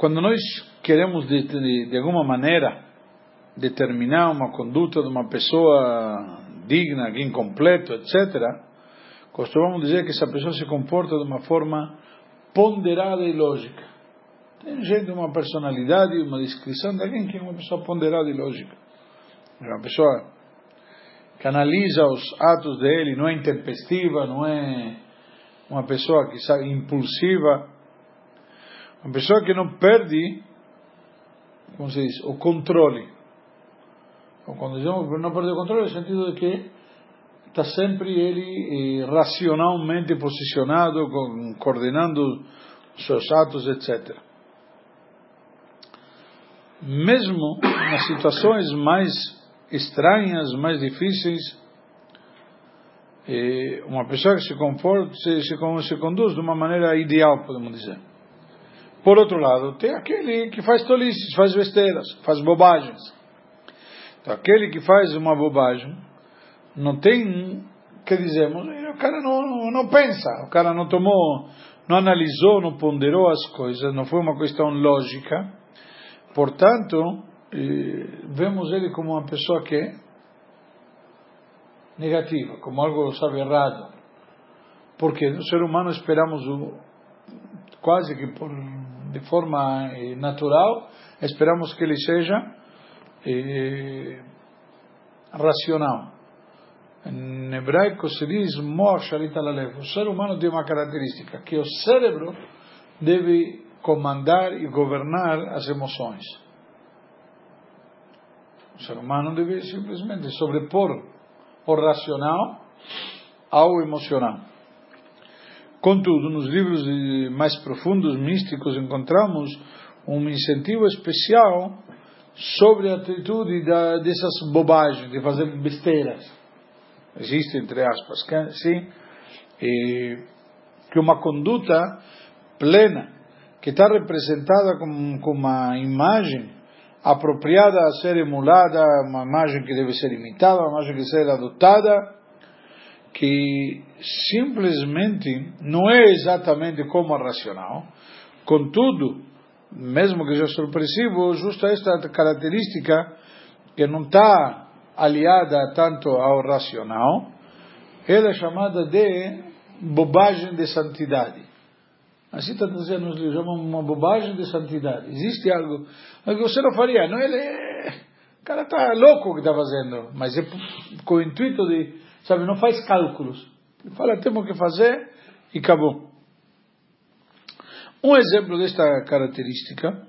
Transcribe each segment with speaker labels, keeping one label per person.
Speaker 1: quando nós queremos de, de, de alguma maneira determinar uma conduta de uma pessoa digna, incompleto, etc., costumamos dizer que essa pessoa se comporta de uma forma ponderada e lógica. Tem gente, uma personalidade, uma descrição de alguém que é uma pessoa ponderada e lógica. É uma pessoa que analisa os atos dele, não é intempestiva, não é uma pessoa que sabe impulsiva, uma pessoa que não perde, como se diz, o controle. Ou quando dizemos não perde o controle, no sentido de que está sempre ele eh, racionalmente posicionado, com, coordenando seus atos, etc. Mesmo nas situações mais estranhas, mais difíceis, eh, uma pessoa que se, comporta, se, se, se conduz de uma maneira ideal, podemos dizer. Por outro lado, tem aquele que faz tolices, faz besteiras, faz bobagens. Então, aquele que faz uma bobagem, não tem, que dizemos, o cara não, não, pensa, o cara não tomou, não analisou, não ponderou as coisas, não foi uma questão lógica. Portanto, vemos ele como uma pessoa que é negativa, como algo, sabe, errado. Porque no ser humano esperamos o, quase que por, de forma eh, natural, esperamos que ele seja eh, racional. Em hebraico se diz Moach Lalev. O ser humano tem uma característica, que o cérebro deve comandar e governar as emoções. O ser humano deve simplesmente sobrepor o racional ao emocional. Contudo, nos livros mais profundos, místicos, encontramos um incentivo especial sobre a atitude da, dessas bobagens, de fazer besteiras. Existe, entre aspas, que, sim, e, que uma conduta plena, que está representada com, com uma imagem apropriada a ser emulada, uma imagem que deve ser imitada, uma imagem que deve ser adotada, que simplesmente não é exatamente como a racional, contudo, mesmo que seja surpresivo, justo esta característica que não está aliada tanto ao racional, ela é chamada de bobagem de santidade. Assim está dizendo nos livros, uma bobagem de santidade. Existe algo, que você não faria, não? Ele é, o cara está louco o que está fazendo, mas é com o intuito de Sabe, não faz cálculos. Ele fala, temos que fazer e acabou. Um exemplo desta característica,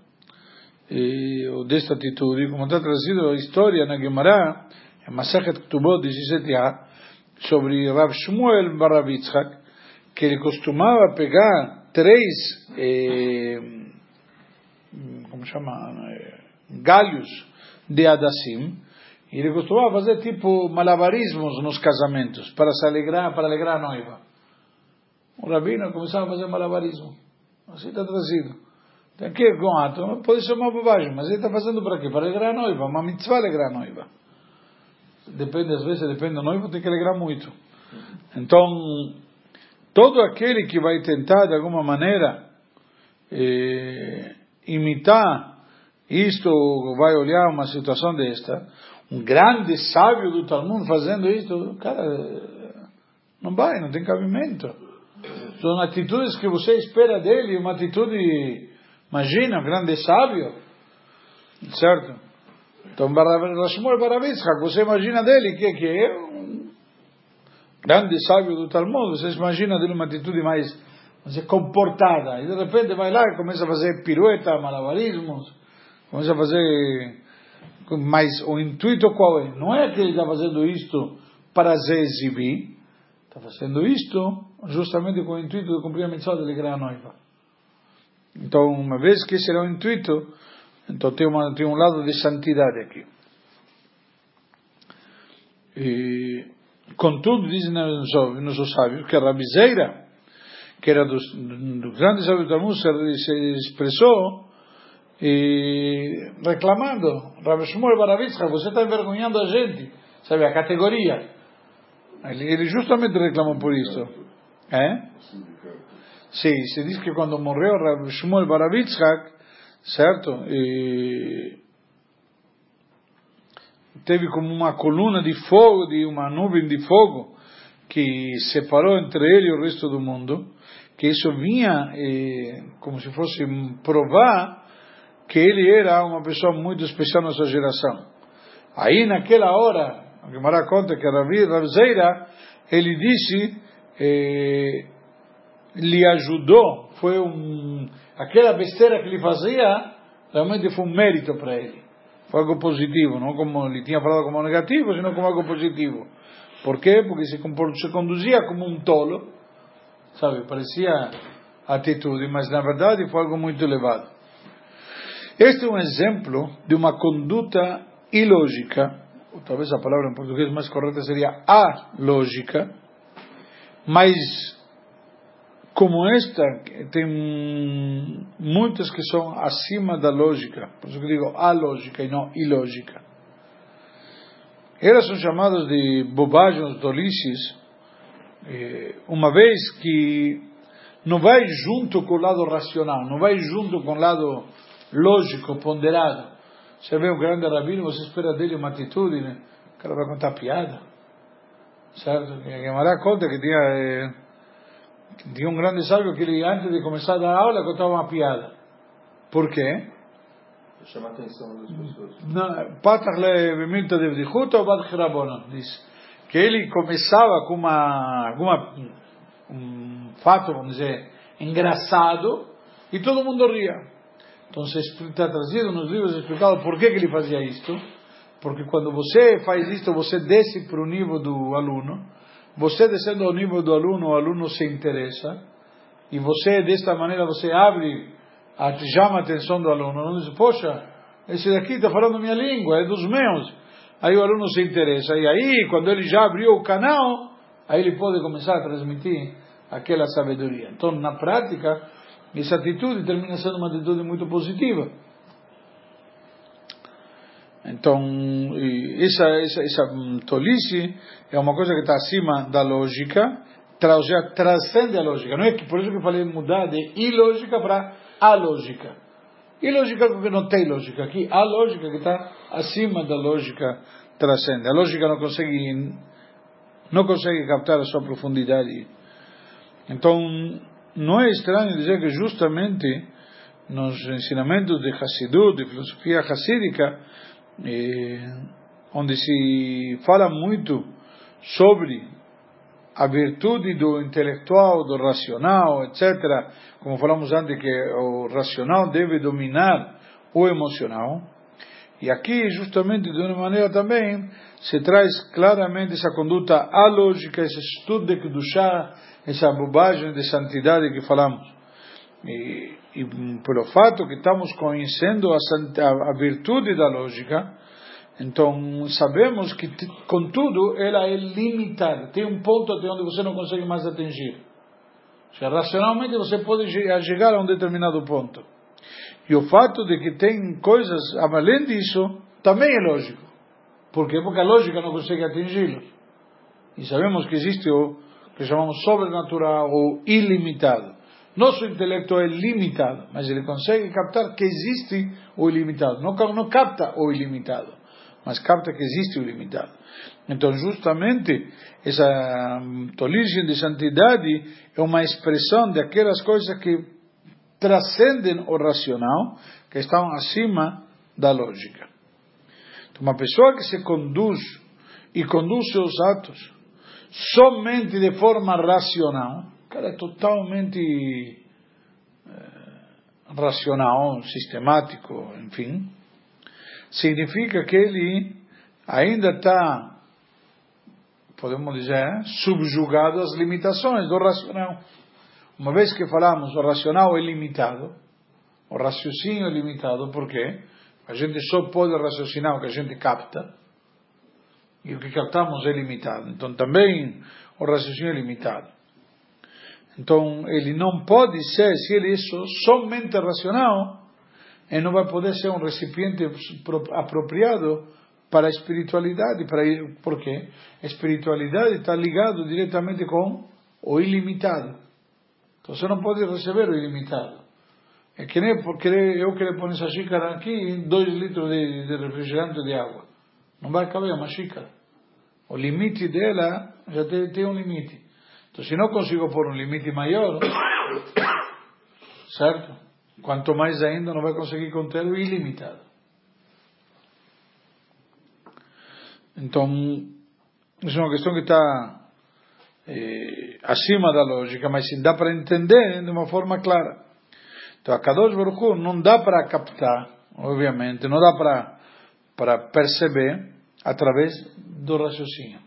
Speaker 1: eh, ou desta atitude, como está trazido a história na Gemara, em Masachet Ktubot 17a, sobre Rav Shmuel Barabitzhak, que ele costumava pegar três, eh, como chama, eh, galhos de Adassim, e ele costumava fazer tipo malabarismos nos casamentos para se alegrar, para alegrar a noiva. O rabino começava a fazer malabarismo. Assim está trazido. Tem aqui com ato, pode ser uma bobagem, mas ele está fazendo para quê? Para alegrar a noiva, uma mitzvah alegrar a noiva. Depende, às vezes, depende do noivo, tem que alegrar muito. Então, todo aquele que vai tentar, de alguma maneira, eh, imitar isto, vai olhar uma situação desta, um grande sábio do Talmud fazendo isso, cara, não vai, não tem cabimento. São atitudes que você espera dele, uma atitude, imagina, um grande sábio, certo? Então, Rashmuel Barabitzhak, você imagina dele que, que é um grande sábio do Talmud, você imagina dele uma atitude mais dizer, comportada, e de repente vai lá e começa a fazer pirueta, malabarismos, começa a fazer mas o intuito qual é? Não é que ele está fazendo isto para se exibir, está fazendo isto justamente com o intuito de cumprir a missão de alegrar a noiva. Então, uma vez que esse era o intuito, então tem, uma, tem um lado de santidade aqui. E, contudo, dizem nossos sábios que a Rabizeira, que era dos, dos grandes sábios Talmud, se, se expressou e reclamando, Rabi Shmuel Baravitzka, você está envergonhando a gente, sabe, a categoria. Ele, ele justamente reclamou por isso. É? Sim, se diz que quando morreu Rabi Shmuel Baravitzka, certo? E teve como uma coluna de fogo, de uma nuvem de fogo, que separou entre ele e o resto do mundo, que isso vinha eh, como se fosse provar que ele era uma pessoa muito especial na sua geração. Aí naquela hora, a Gemara conta que Ravi Ravzeira, ele disse, eh, lhe ajudou, foi um, aquela besteira que ele fazia, realmente foi um mérito para ele. Foi algo positivo, não como ele tinha falado como negativo, sino como algo positivo. Por quê? Porque se, se conduzia como um tolo, sabe, parecia atitude, mas na verdade foi algo muito elevado. Este é um exemplo de uma conduta ilógica, ou talvez a palavra em português mais correta seria alógica, mas como esta, tem muitas que são acima da lógica, por isso que digo alógica e não ilógica. Elas são chamadas de bobagens, tolices, eh, uma vez que não vai junto com o lado racional, não vai junto com o lado lógico, ponderado. Você vê um grande rabino, você espera dele uma atitude, né? o cara vai contar piada, certo? A Gemara conta que tinha eh, tinha um grande sábio que ele, antes de começar a dar aula, contava uma piada. Por quê?
Speaker 2: Chama a atenção das pessoas.
Speaker 1: Patach le de Bdichuta ou Bad Chirabonon, diz. Que ele começava com uma, uma, um fato, vamos dizer, engraçado, e todo mundo ria. Então está trazido nos livros explicado por que, que ele fazia isto. Porque quando você faz isto, você desce para o nível do aluno, você descendo ao nível do aluno, o aluno se interessa, e você, desta maneira, você abre, chama a atenção do aluno, não diz, poxa, esse daqui está falando minha língua, é dos meus. Aí o aluno se interessa, e aí, quando ele já abriu o canal, aí ele pode começar a transmitir aquela sabedoria. Então, na prática, essa atitude termina sendo uma atitude muito positiva. Então, essa, essa, essa tolice é uma coisa que está acima da lógica, já transcende a lógica. Não é que por isso que eu falei mudar de ilógica para a lógica. Ilógica porque não tem lógica. Aqui, a lógica que está acima da lógica transcende. A lógica não consegue, não consegue captar a sua profundidade. Então, não é estranho dizer que justamente nos ensinamentos de Hassidut, de filosofia hassídica, eh, onde se fala muito sobre a virtude do intelectual, do racional, etc. Como falamos antes, que o racional deve dominar o emocional. E aqui, justamente, de uma maneira também, se traz claramente essa conduta alógica, esse estudo de Kedushá, essa bobagem de santidade que falamos. E, e pelo fato que estamos conhecendo a, a, virtude da lógica, então sabemos que, contudo, ela é limitada. Tem um ponto até onde você não consegue mais atingir. Seja, racionalmente você pode chegar a um determinado ponto. E o fato de que tem coisas além disso também é lógico. Por quê? Porque a lógica não consegue atingi-los. E sabemos que existe o que chamamos sobrenatural ou ilimitado. Nosso intelecto é limitado, mas ele consegue captar que existe o ilimitado. Não, não capta o ilimitado, mas capta que existe o limitado. Então, justamente, essa hum, tolice de santidade é uma expressão de aquelas coisas que transcendem o racional, que estão acima da lógica. Então, uma pessoa que se conduz e conduz seus atos somente de forma racional, cara é totalmente eh, racional, sistemático, enfim, significa que ele ainda está, podemos dizer, subjugado às limitações do racional. Uma vez que falamos o racional é limitado, o raciocínio é limitado, por quê? A gente só pode raciocinar o que a gente capta, e o que captamos é limitado. Então também o raciocínio é limitado. Então ele não pode ser, se ele é somente racional, ele não vai poder ser um recipiente apropriado para a espiritualidade. Para, por quê? A espiritualidade está ligado diretamente com o ilimitado. Então você não pode receber o ilimitado. É que nem eu querer pôr essa xícara aqui, dois litros de, de refrigerante de água. Não vai caber uma xícara. O limite dela já tem, tem um limite. Então, se não consigo pôr um limite maior, certo? Quanto mais ainda não vai conseguir conter o ilimitado. Então, isso é uma questão que está eh, acima da lógica, mas sim dá para entender de uma forma clara. Então, a Kadosh Baruch não dá para captar, obviamente, não dá para, para perceber através do raciocínio.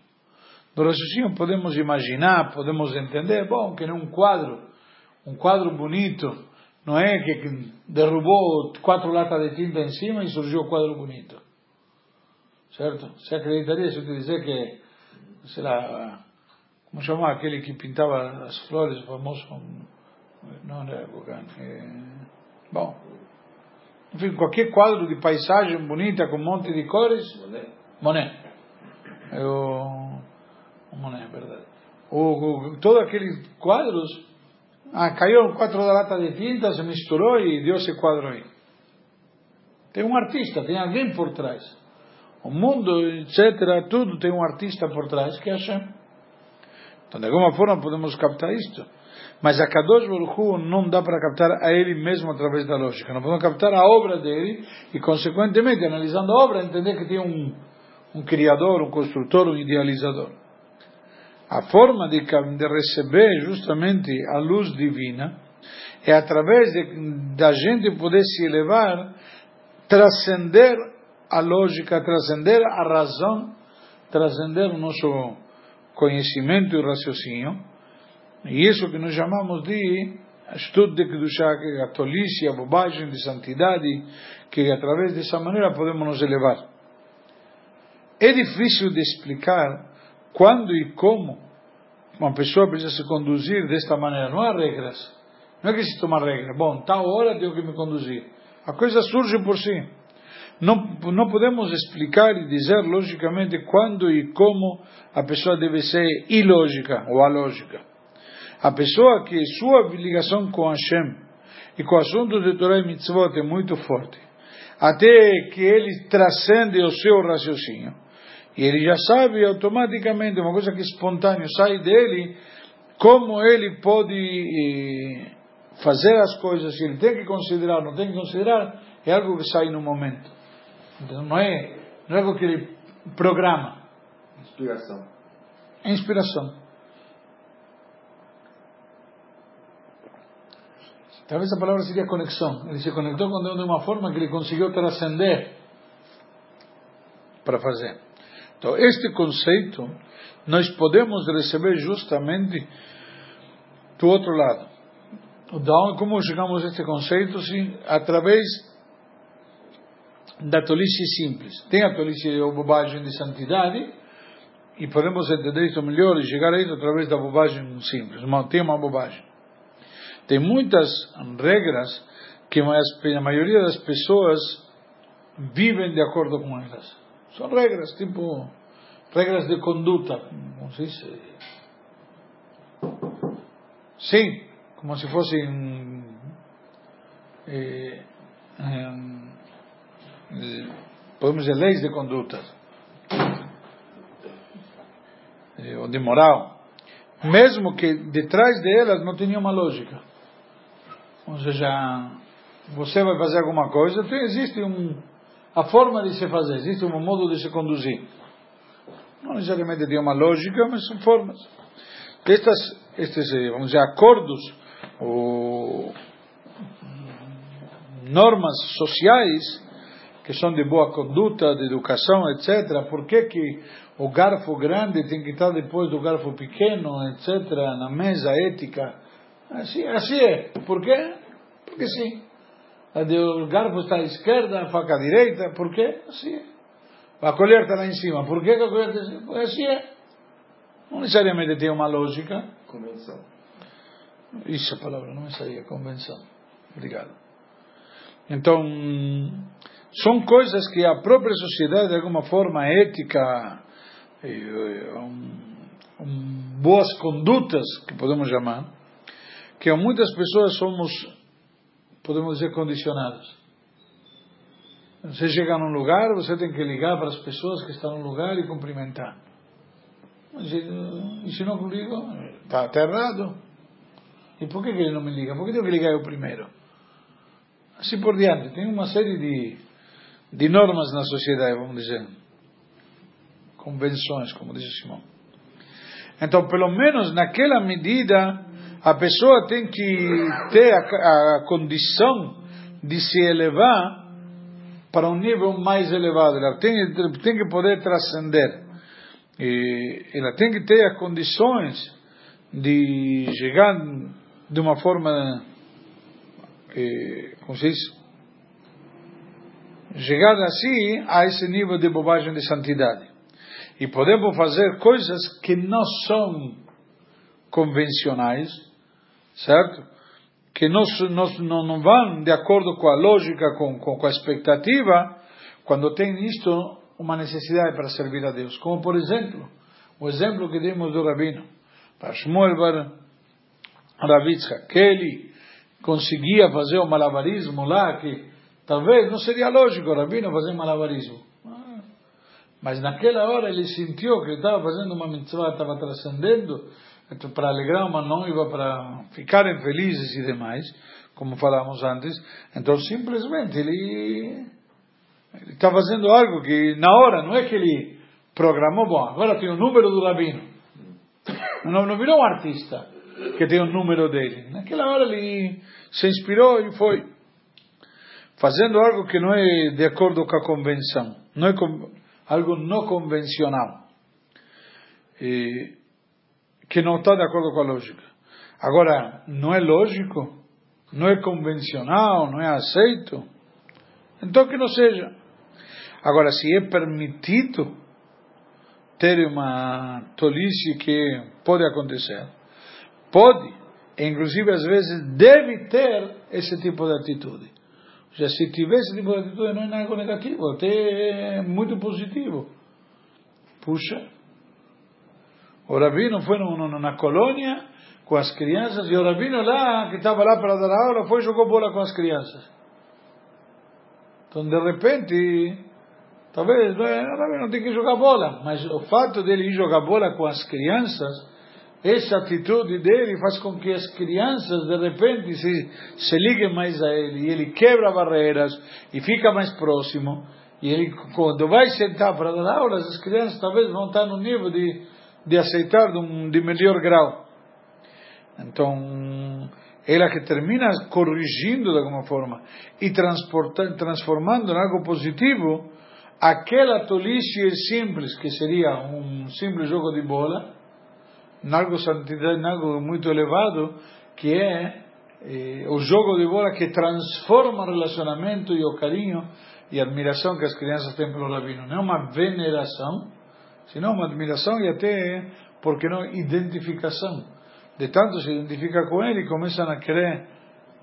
Speaker 1: Do raciocínio podemos imaginar, podemos entender, bom, que nem um quadro, um quadro bonito, não é que derrubou quatro latas de tinta em cima e surgiu o quadro bonito. Certo? Você acreditaria se eu te dizer que, sei lá, como chamava aquele que pintava as flores, o famoso não era Gauguin. É... Bom. Enfim, qualquer quadro de paisagem bonita com um monte de cores. Monet. O, o Monet, é verdade. O, o, todos aqueles quadros. Ah, caiu quatro da lata de tinta, se misturou e deu esse quadro aí. Tem um artista, tem alguém por trás. O mundo, etc., tudo tem um artista por trás que é Hashem. Então, de alguma forma, podemos captar isto. Mas a Kadosh Baruch não dá para captar a ele mesmo através da lógica. Não podemos captar a obra dele e, consequentemente, analisando a obra, entender que tem um, um criador, um construtor, um idealizador. A forma de, de receber justamente a luz divina é através de, da gente poder se elevar, transcender a lógica, transcender a razão, transcender o nosso conhecimento e raciocínio e isso que nós chamamos de estudo de Kedushá, que é a tolice, a bobagem de santidade, que através dessa maneira podemos nos elevar. É difícil de explicar quando e como uma pessoa precisa se conduzir desta maneira. Não há regras. Não é que se toma regra. Bom, tal hora tenho que me conduzir. A coisa surge por si. Não, não podemos explicar e dizer logicamente quando e como a pessoa deve ser ilógica ou alógica. A pessoa que sua ligação com Hashem e com assuntos de Torah e Mitzvot é muito forte, até que ele transcende o seu raciocínio, e ele já sabe automaticamente, uma coisa que é espontânea sai dele, como ele pode eh, fazer as coisas, se ele tem que considerar, não tem que considerar, é algo que sai no momento. Então, não é, não é algo que ele programa.
Speaker 2: Inspiração.
Speaker 1: É inspiração. Talvez a palavra seria conexão. Ele se conectou com Deus de uma forma que ele conseguiu transcender para fazer. Então, este conceito nós podemos receber justamente do outro lado. Então, como chegamos a este conceito? Através da tolice simples. Tem a tolice ou bobagem de santidade, e podemos entender isso melhor e chegar a isso através da bobagem simples. Tem uma bobagem. Tem muitas regras que a maioria das pessoas vivem de acordo com elas. São regras, tipo, regras de conduta, como se diz? Sim, como se fossem eh, eh, podemos dizer leis de conduta eh, ou de moral mesmo que detrás delas não tenha uma lógica ou seja, você vai fazer alguma coisa, então existe um, a forma de se fazer, existe um modo de se conduzir. Não necessariamente tem uma lógica, mas são formas. Estas, estes, eh, vamos dizer, acordos ou normas sociais que são de boa conduta, de educação, etc. Por que, que o garfo grande tem que estar depois do garfo pequeno, etc., na mesa ética? Assim, assim é. Por quê? Porque sim. O garfo está à esquerda, a faca à direita. Por quê? Assim é. A colher está lá em cima. Por que a colher está em cima? Porque assim é. Não necessariamente tem uma lógica.
Speaker 2: Convenção.
Speaker 1: Isso a palavra, não me saía. Convenção. Obrigado. Então, são coisas que a própria sociedade, de alguma forma, ética, um, um, boas condutas, que podemos chamar, que muitas pessoas somos podemos dizer, condicionados. Você chega num lugar, você tem que ligar para as pessoas que estão no lugar e cumprimentar. E se não ligo, está tá errado. E por que, que ele não me liga? Por que tenho que ligar eu primeiro? Assim por diante. Tem uma série de, de normas na sociedade, vamos dizer. Convenções, como disse Simão. Então, pelo menos naquela medida, a pessoa tem que ter a, a condição de se elevar para um nível mais elevado. Ela tem, tem que poder transcender. E ela tem que ter as condições de chegar de uma forma, eh, como se diz, chegar assim a esse nível de bobagem de santidade. E podemos fazer coisas que não são convencionais, certo? Que não, não, não vão de acordo com a lógica, com, com, com a expectativa, quando tem isto uma necessidade para servir a Deus. Como, por exemplo, o exemplo que demos do Rabino, para Shmuel Bar Ravitska, que ele conseguia fazer o malabarismo lá, que talvez não seria lógico o Rabino fazer malabarismo. Mas naquela hora ele sentiu que estava fazendo uma mitzvah, estava transcendendo para alegrar uma noiva, para ficarem felizes e demais, como falamos antes. Então simplesmente ele está fazendo algo que na hora, não é que ele programou, bom, agora tem o número do rabino. Não, não virou um artista que tem o número dele. Naquela hora ele se inspirou e foi. Fazendo algo que não é de acordo com a convenção. Não é algo não convencional. E, que não está de acordo com a lógica. Agora, não é lógico, não é convencional, não é aceito, então que não seja. Agora, se é permitido ter uma tolice que pode acontecer, pode, inclusive às vezes deve ter esse tipo de atitude. Seja, se tiver esse tipo de atitude não é nada negativo, até é muito positivo. Puxa, o rabino foi no, no, na colônia com as crianças e o rabino lá, que estava lá para dar aula, foi e jogou bola com as crianças. Então, de repente, Talvez não, não tem que jogar bola, mas o fato dele ir jogar bola com as crianças, essa atitude dele faz com que as crianças de repente se, se liguem mais a ele, e ele quebra barreiras e fica mais próximo. E ele, quando vai sentar para dar aulas, as crianças talvez vão estar no nível de, de aceitar de, um, de melhor grau. Então, ela que termina corrigindo de alguma forma e transformando em algo positivo, aquela tolice simples, que seria um simples jogo de bola, em algo em algo muito elevado, que é eh, o jogo de bola que transforma o relacionamento e o carinho e admiração que as crianças têm pelo rabino. Não é uma veneração, senão uma admiração e até, porque não, identificação. De tanto se identifica com ele, começam a querer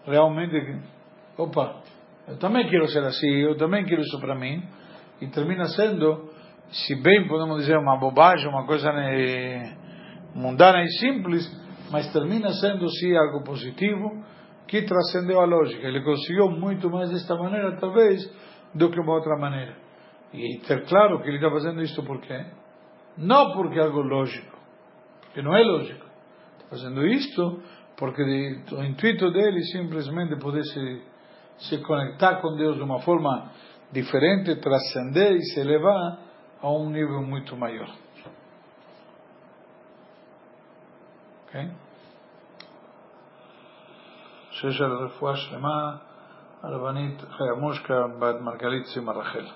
Speaker 1: realmente, opa, eu também quero ser assim, eu também quero isso para mim e termina sendo, se bem podemos dizer uma bobagem, uma coisa né, mundana e simples, mas termina sendo sim algo positivo que transcendeu a lógica. Ele conseguiu muito mais desta maneira, talvez, do que uma outra maneira. E ter claro que ele está fazendo isto por quê? Não porque é algo lógico, porque não é lógico. Está fazendo isto porque o intuito dele simplesmente poder se, se conectar com Deus de uma forma diferente, trascender e se elevar a um nível muito maior. Ok? שיש על הרפואה שלמה, הרבנית חיה מושקה בת מרגלית סימה רחל.